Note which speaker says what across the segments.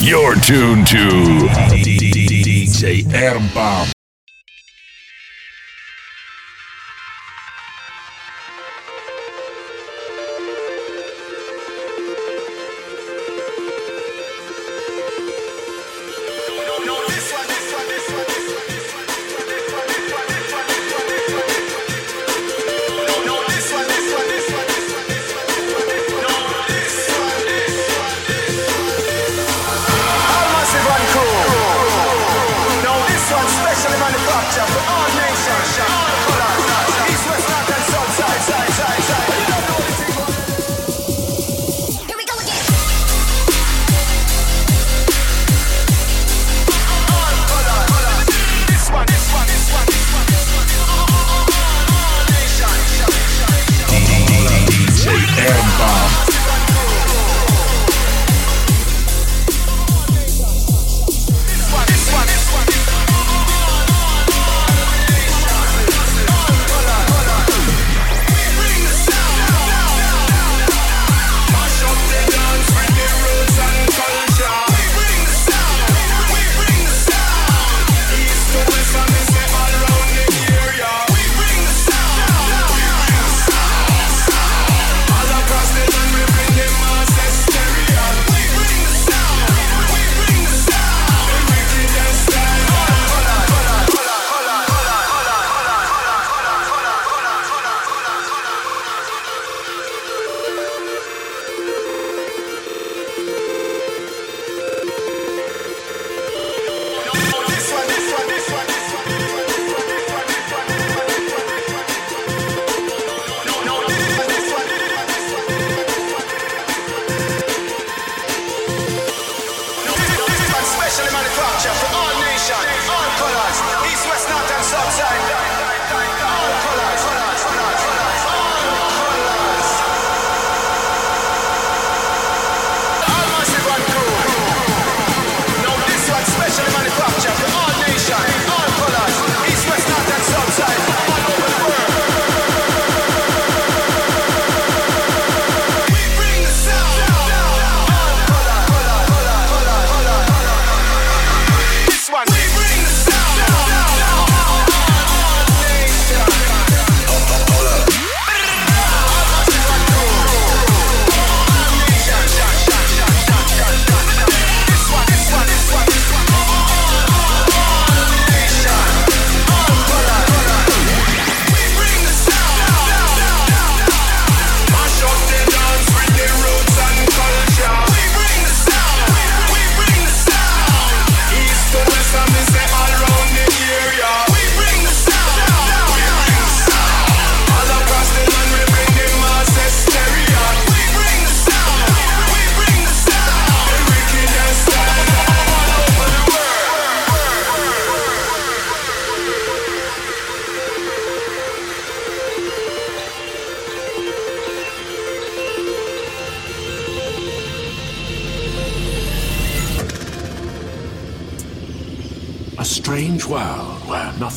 Speaker 1: You're tuned to DJ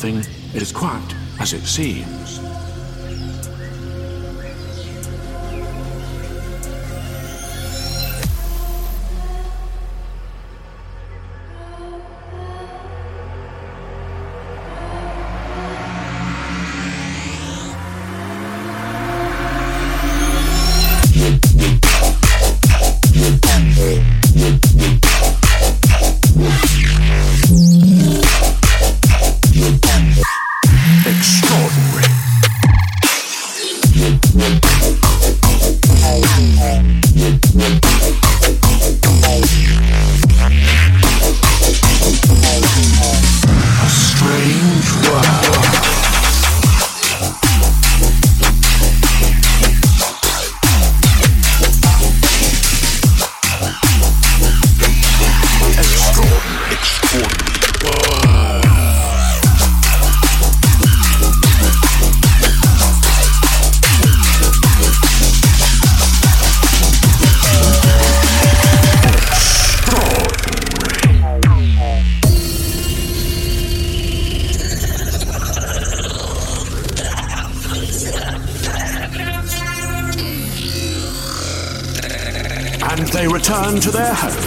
Speaker 1: Ermbomb.
Speaker 2: it seems. and they return home,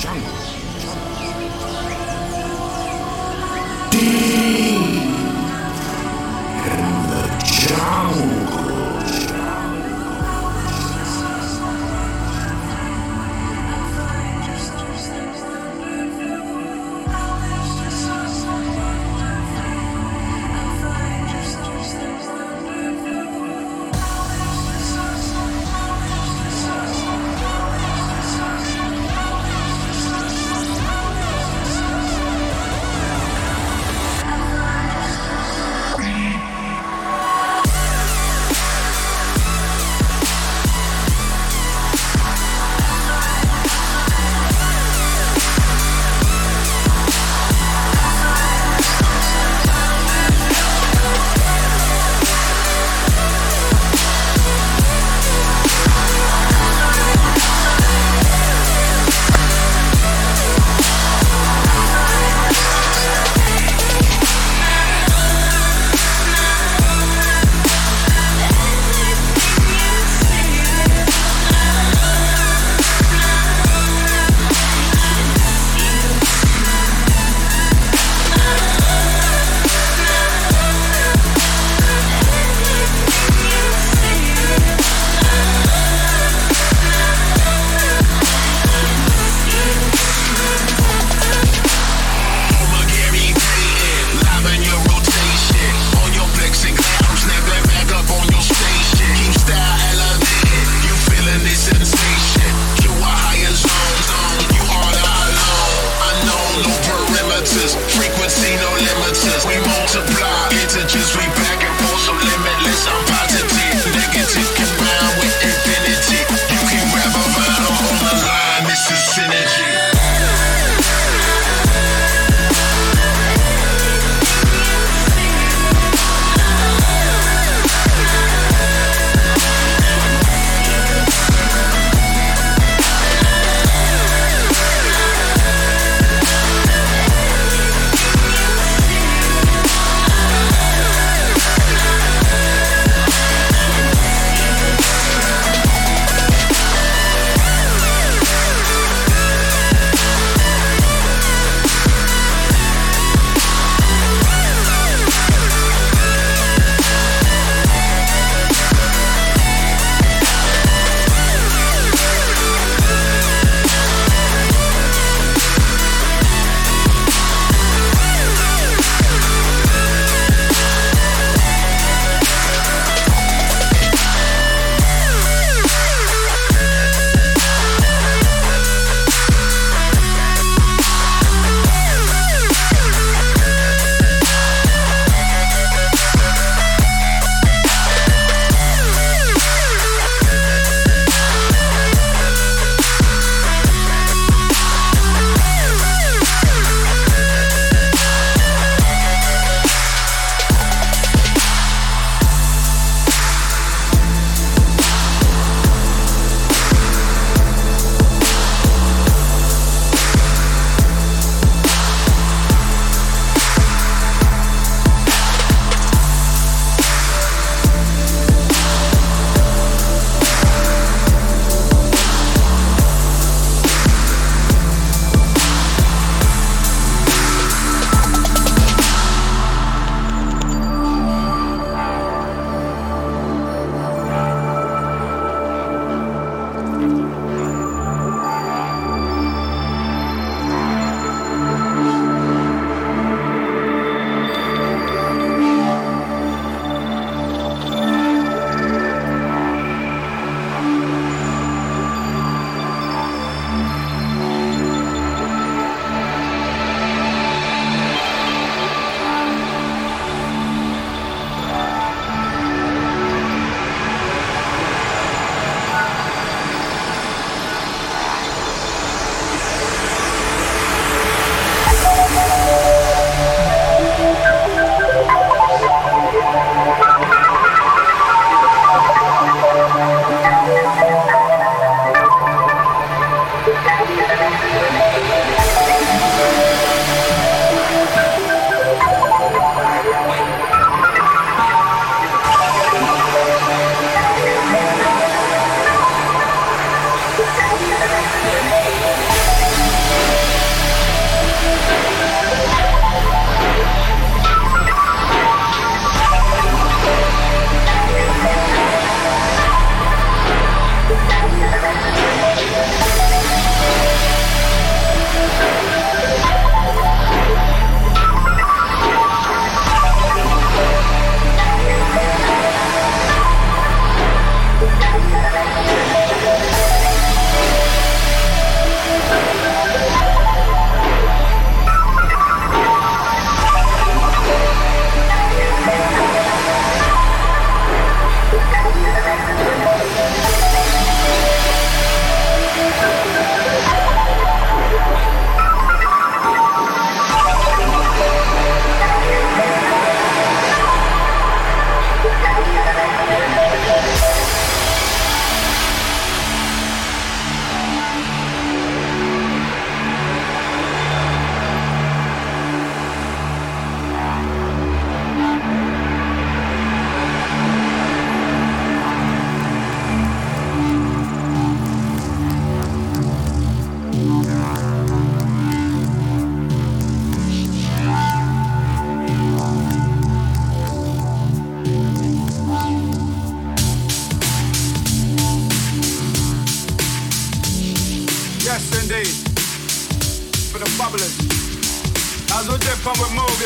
Speaker 2: 加油，加油。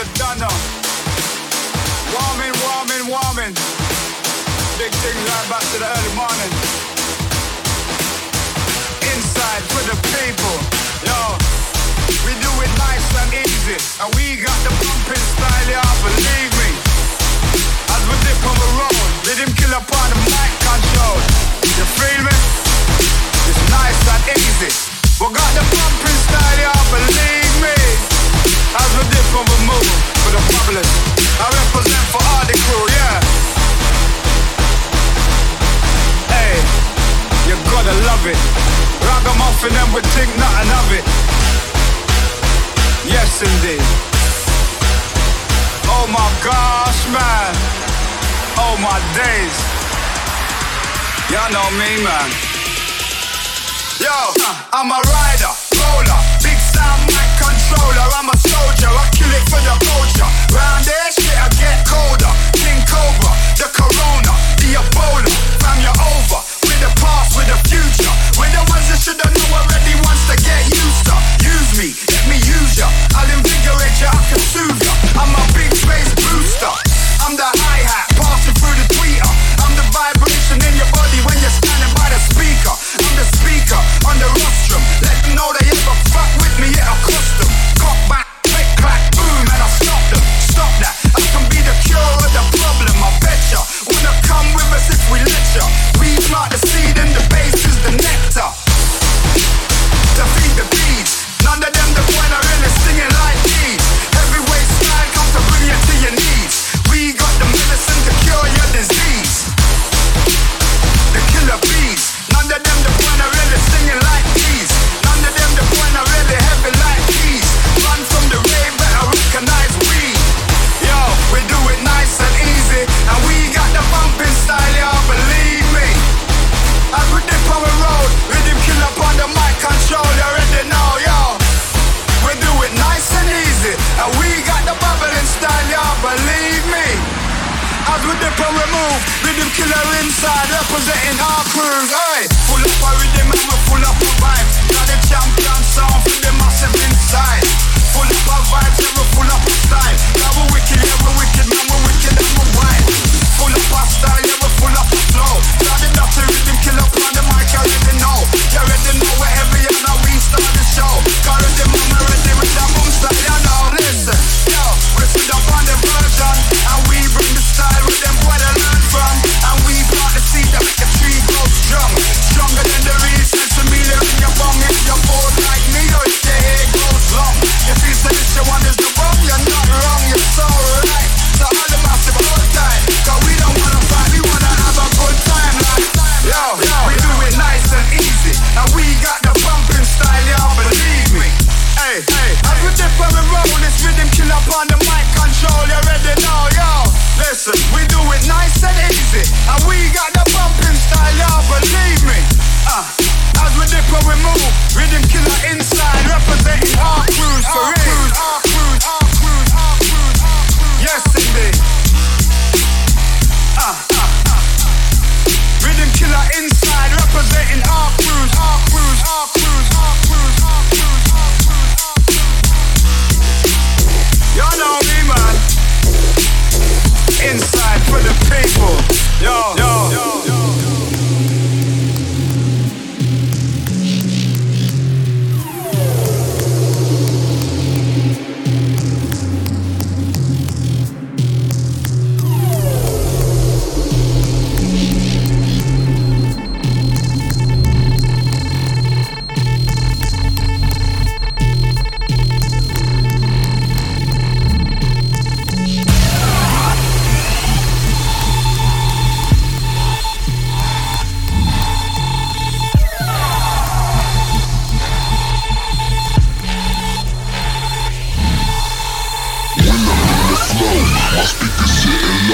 Speaker 2: the thunder. Warming, warming. Big things right back to the early morning. Inside for the people, yo. We do it nice and easy, and we got the pumping style, y'all. Believe me. As we dip on the road, let him kill up on the mic control. You feel me? It's nice and easy. We got the pumping style, y'all. Believe me. As for the. I represent for crew, yeah. Hey, you gotta love it. And we think nothing of it. Yes, indeed. Oh my gosh, man. Oh my days. Y'all know me, man. Yo, I'm a rider, roller, big sound man controller, I'm a soldier, I kill it for the culture. Round there, shit, I get colder. King Cobra, the Corona, the Ebola, fam, you're over. With the past, with the future.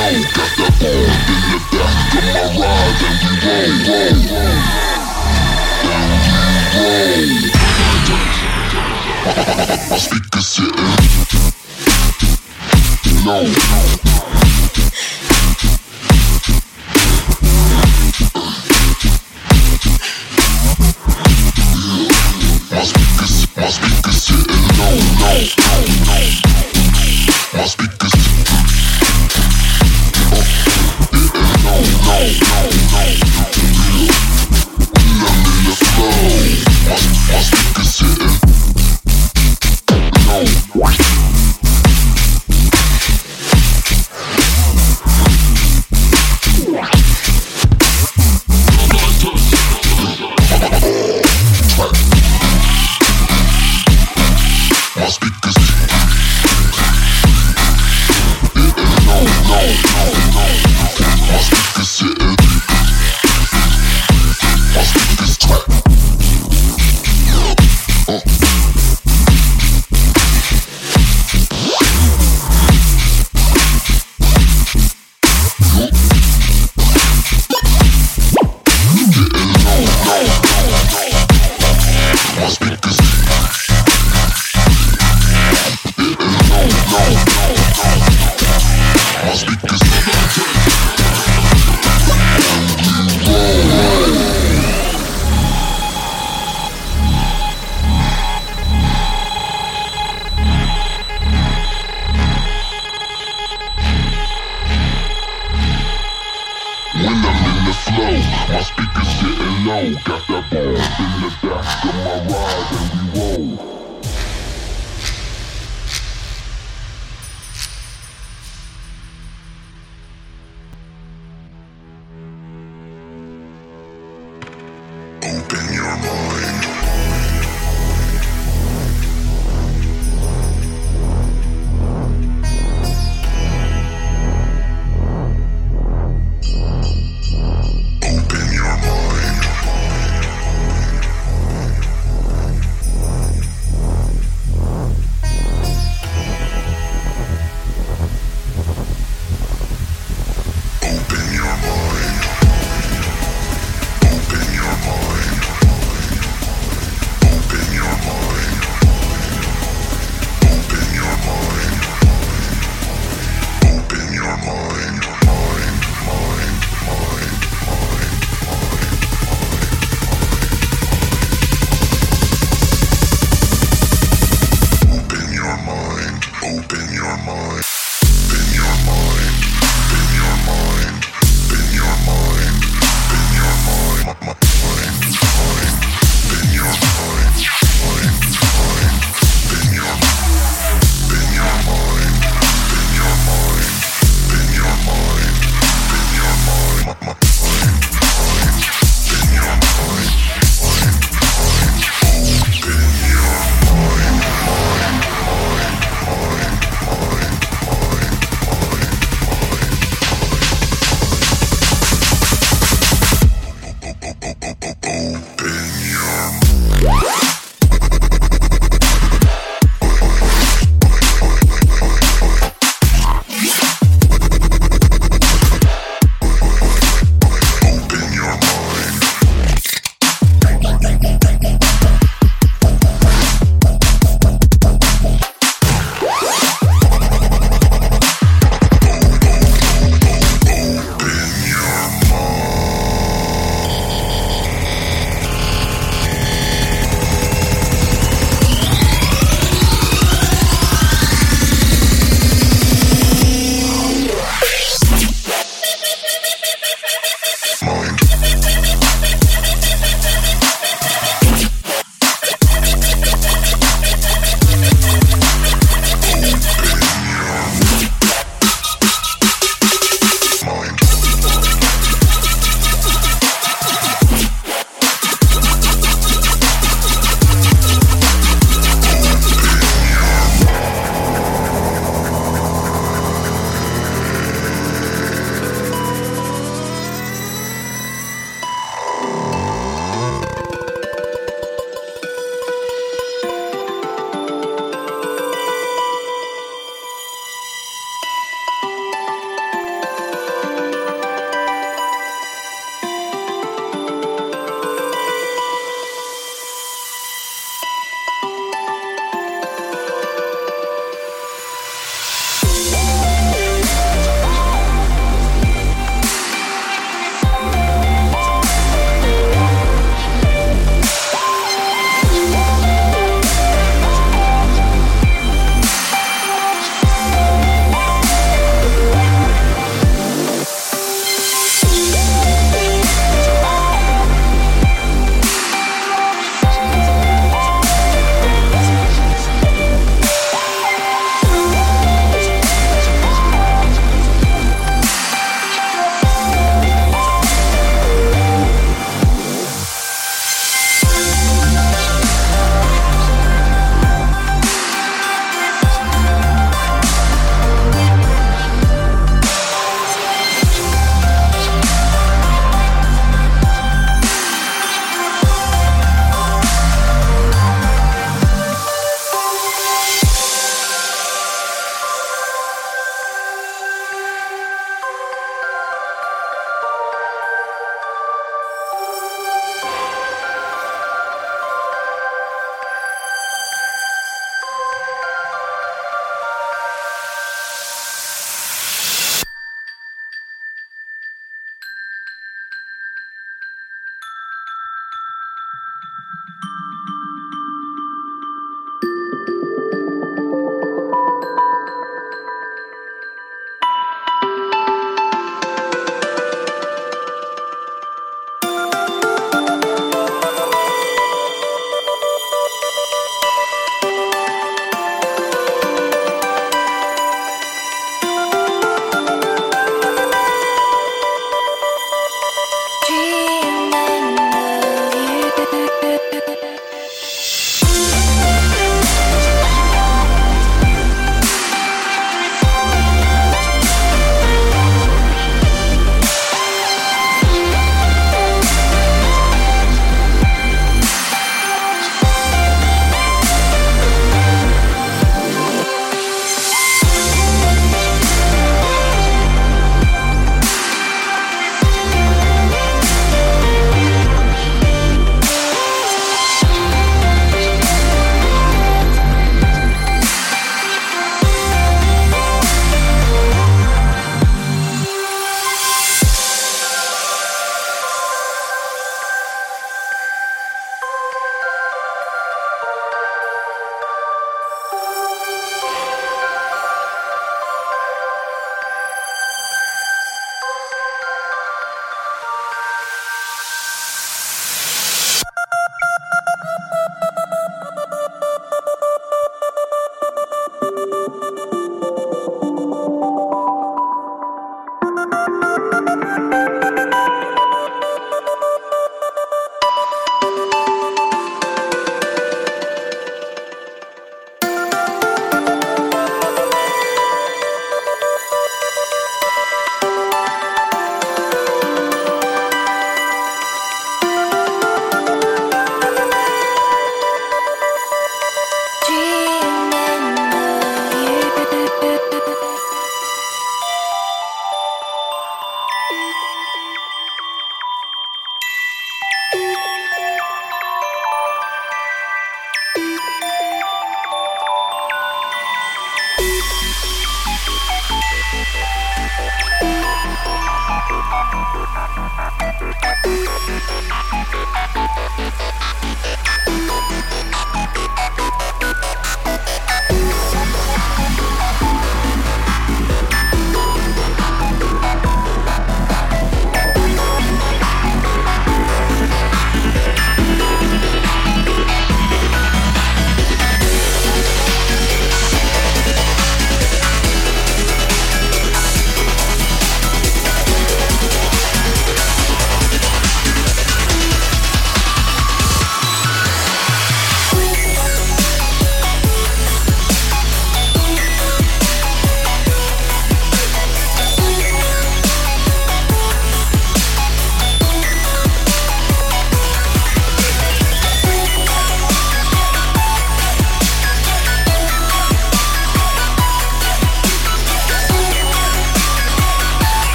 Speaker 2: know. Got that gold in the
Speaker 1: back of my ride, and we roll, roll, roll. And we roll. low. My speakers, my speakers sitting low,
Speaker 3: low, low, low. My speakers.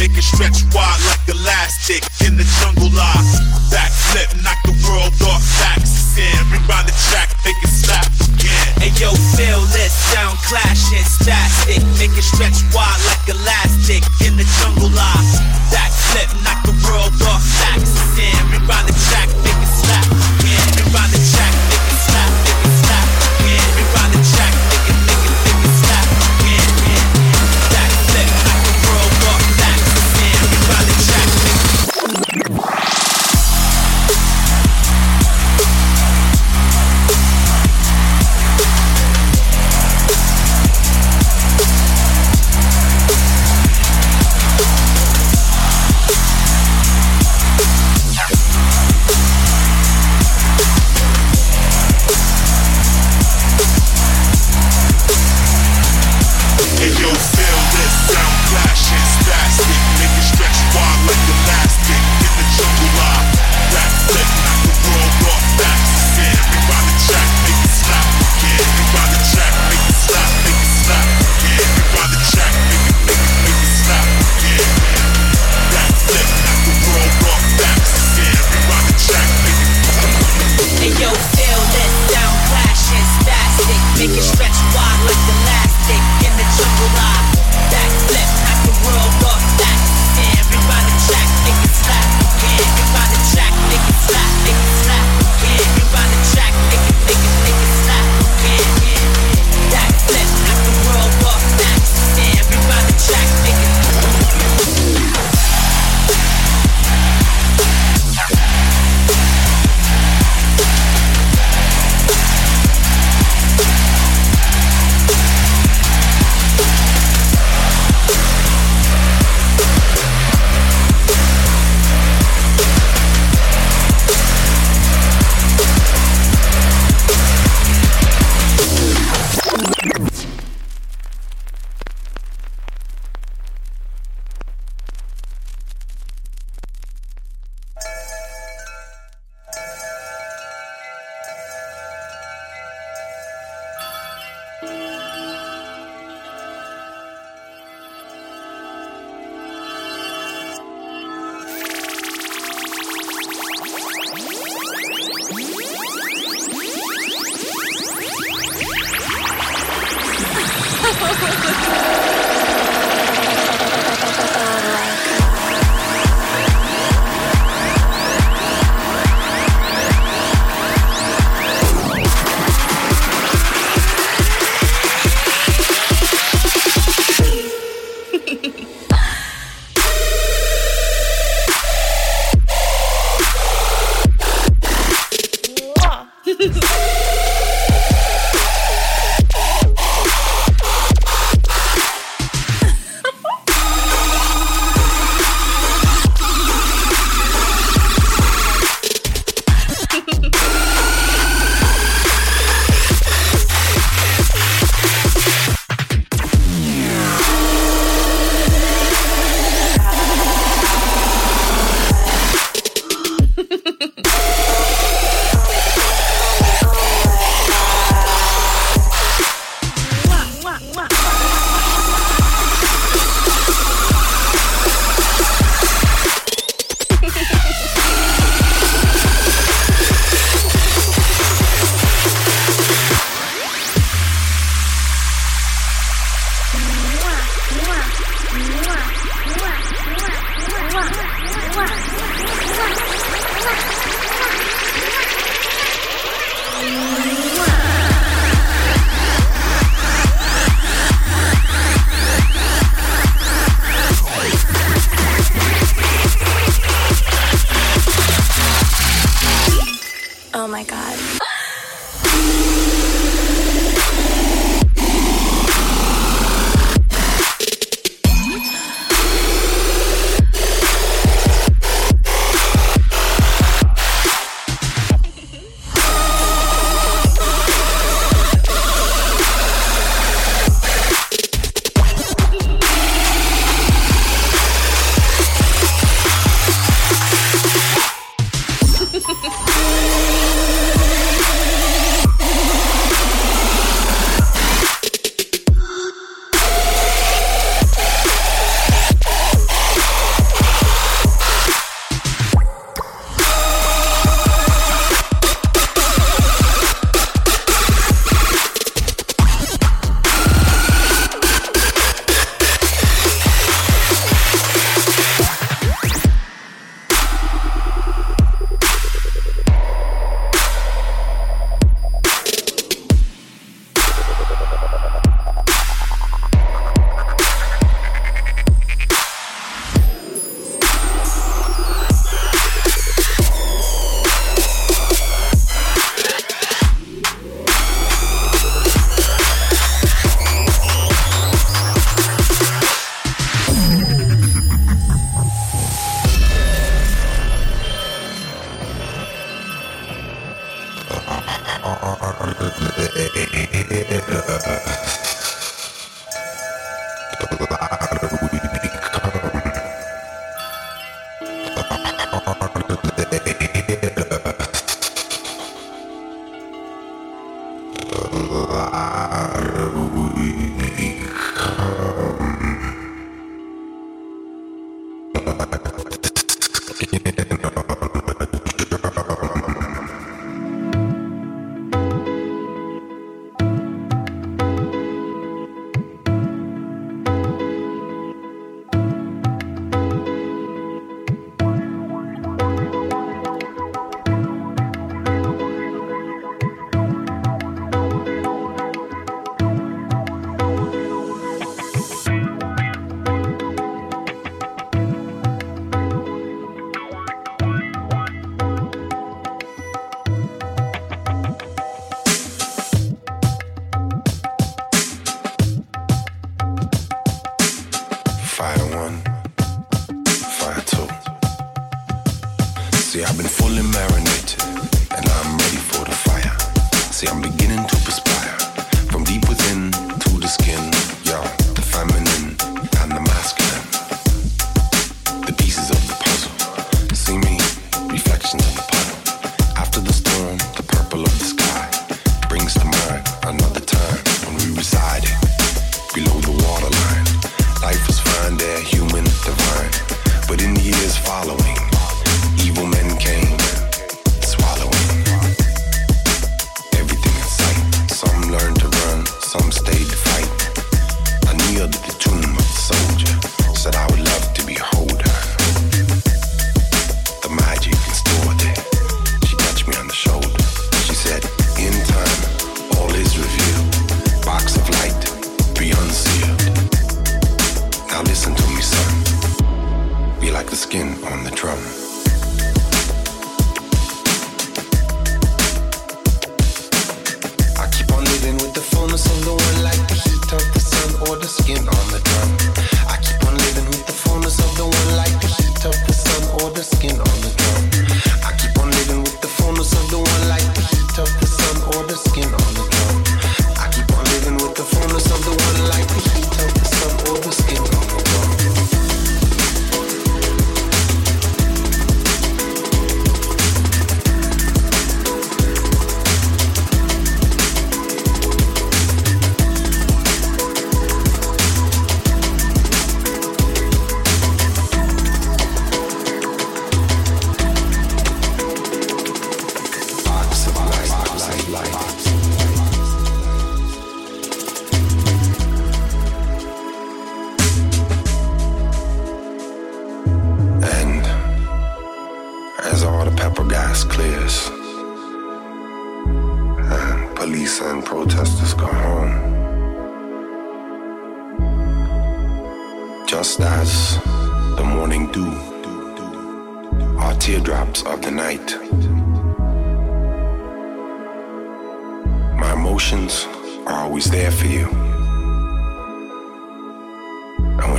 Speaker 3: Make it stretch wide like elastic in the jungle lock. Backflip, knock the world off facts in. Rewind the track, make it slap again.
Speaker 4: Hey yo, feel this sound clashing, spastic, make it stretch wide like elastic in the jungle lock. Backflip,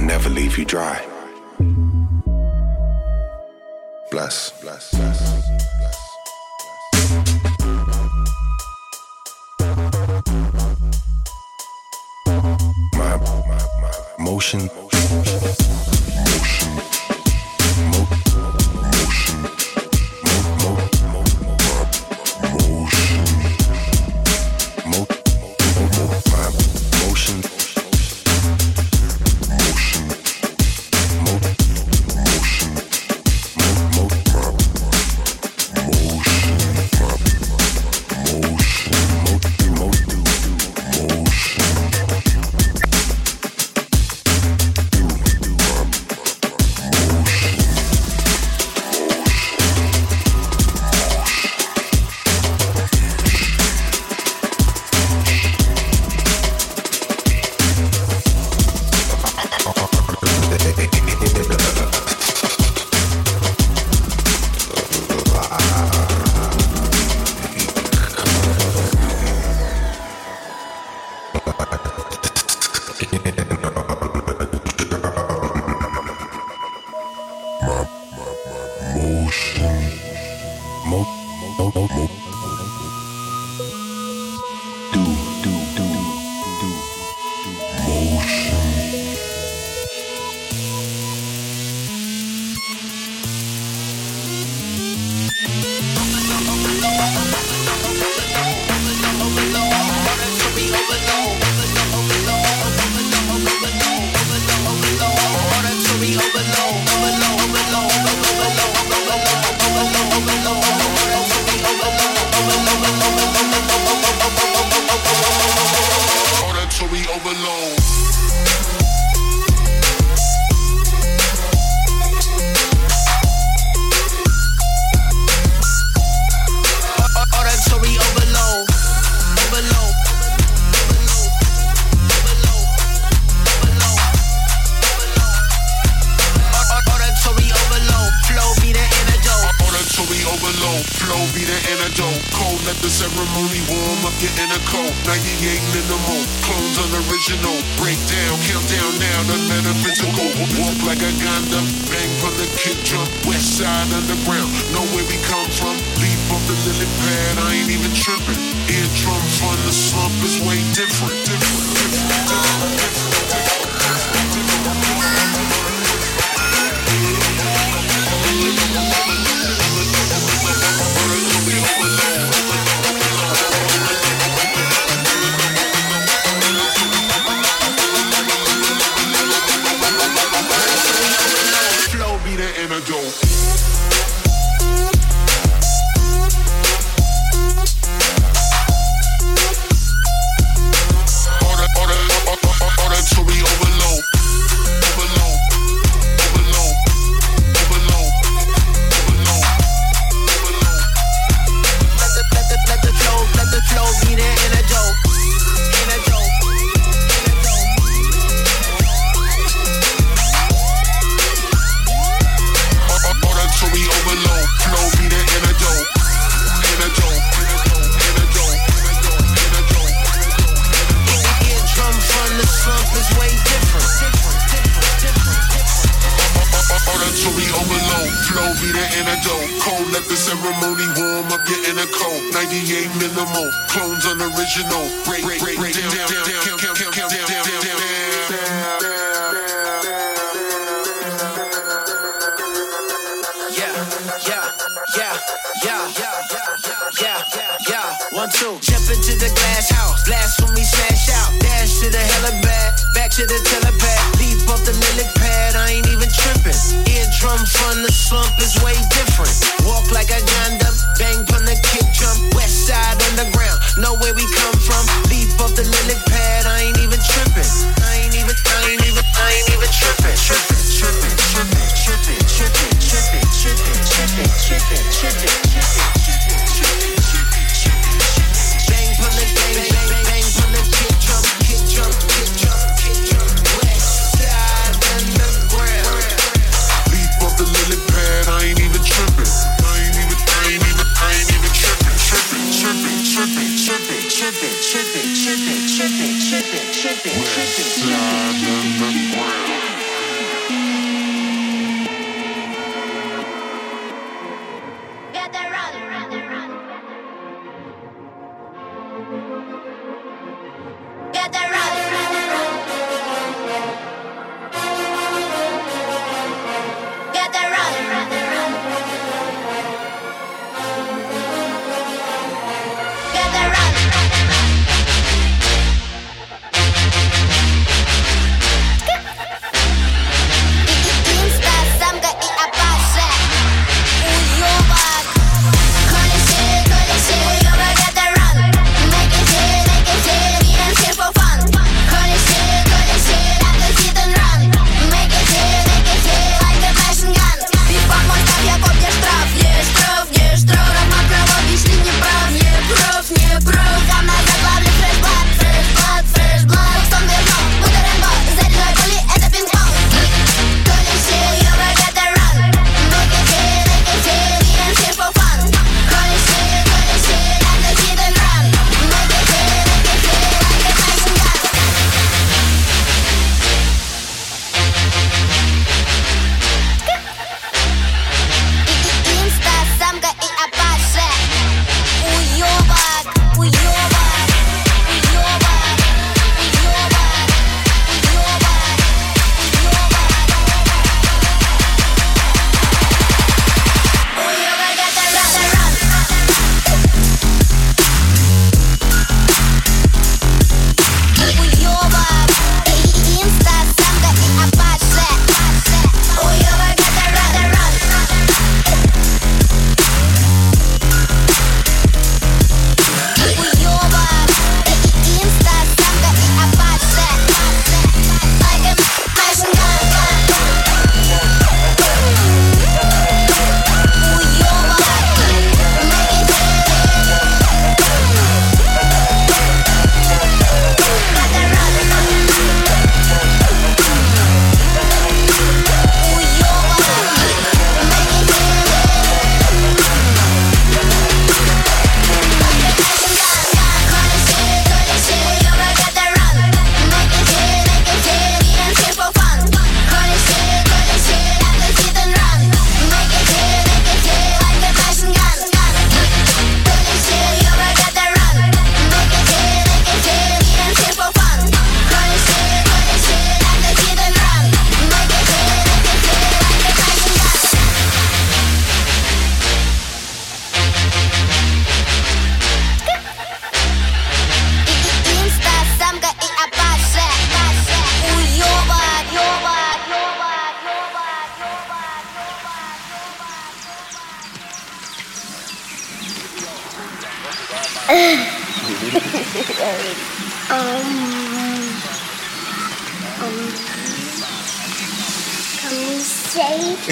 Speaker 4: will never leave you dry. Bless. Bless. Bless. My, my,
Speaker 5: my motion.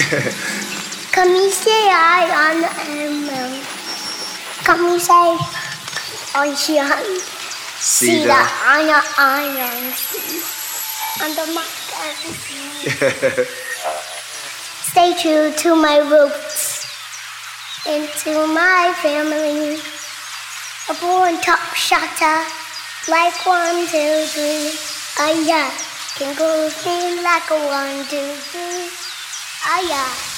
Speaker 5: come say I on um, come say on. See the iron iron on the mark Stay true to my roots and to my family. A born top shotter, like one, two, three. Ah, yeah, can go with like a one, two, three. Ah, yeah.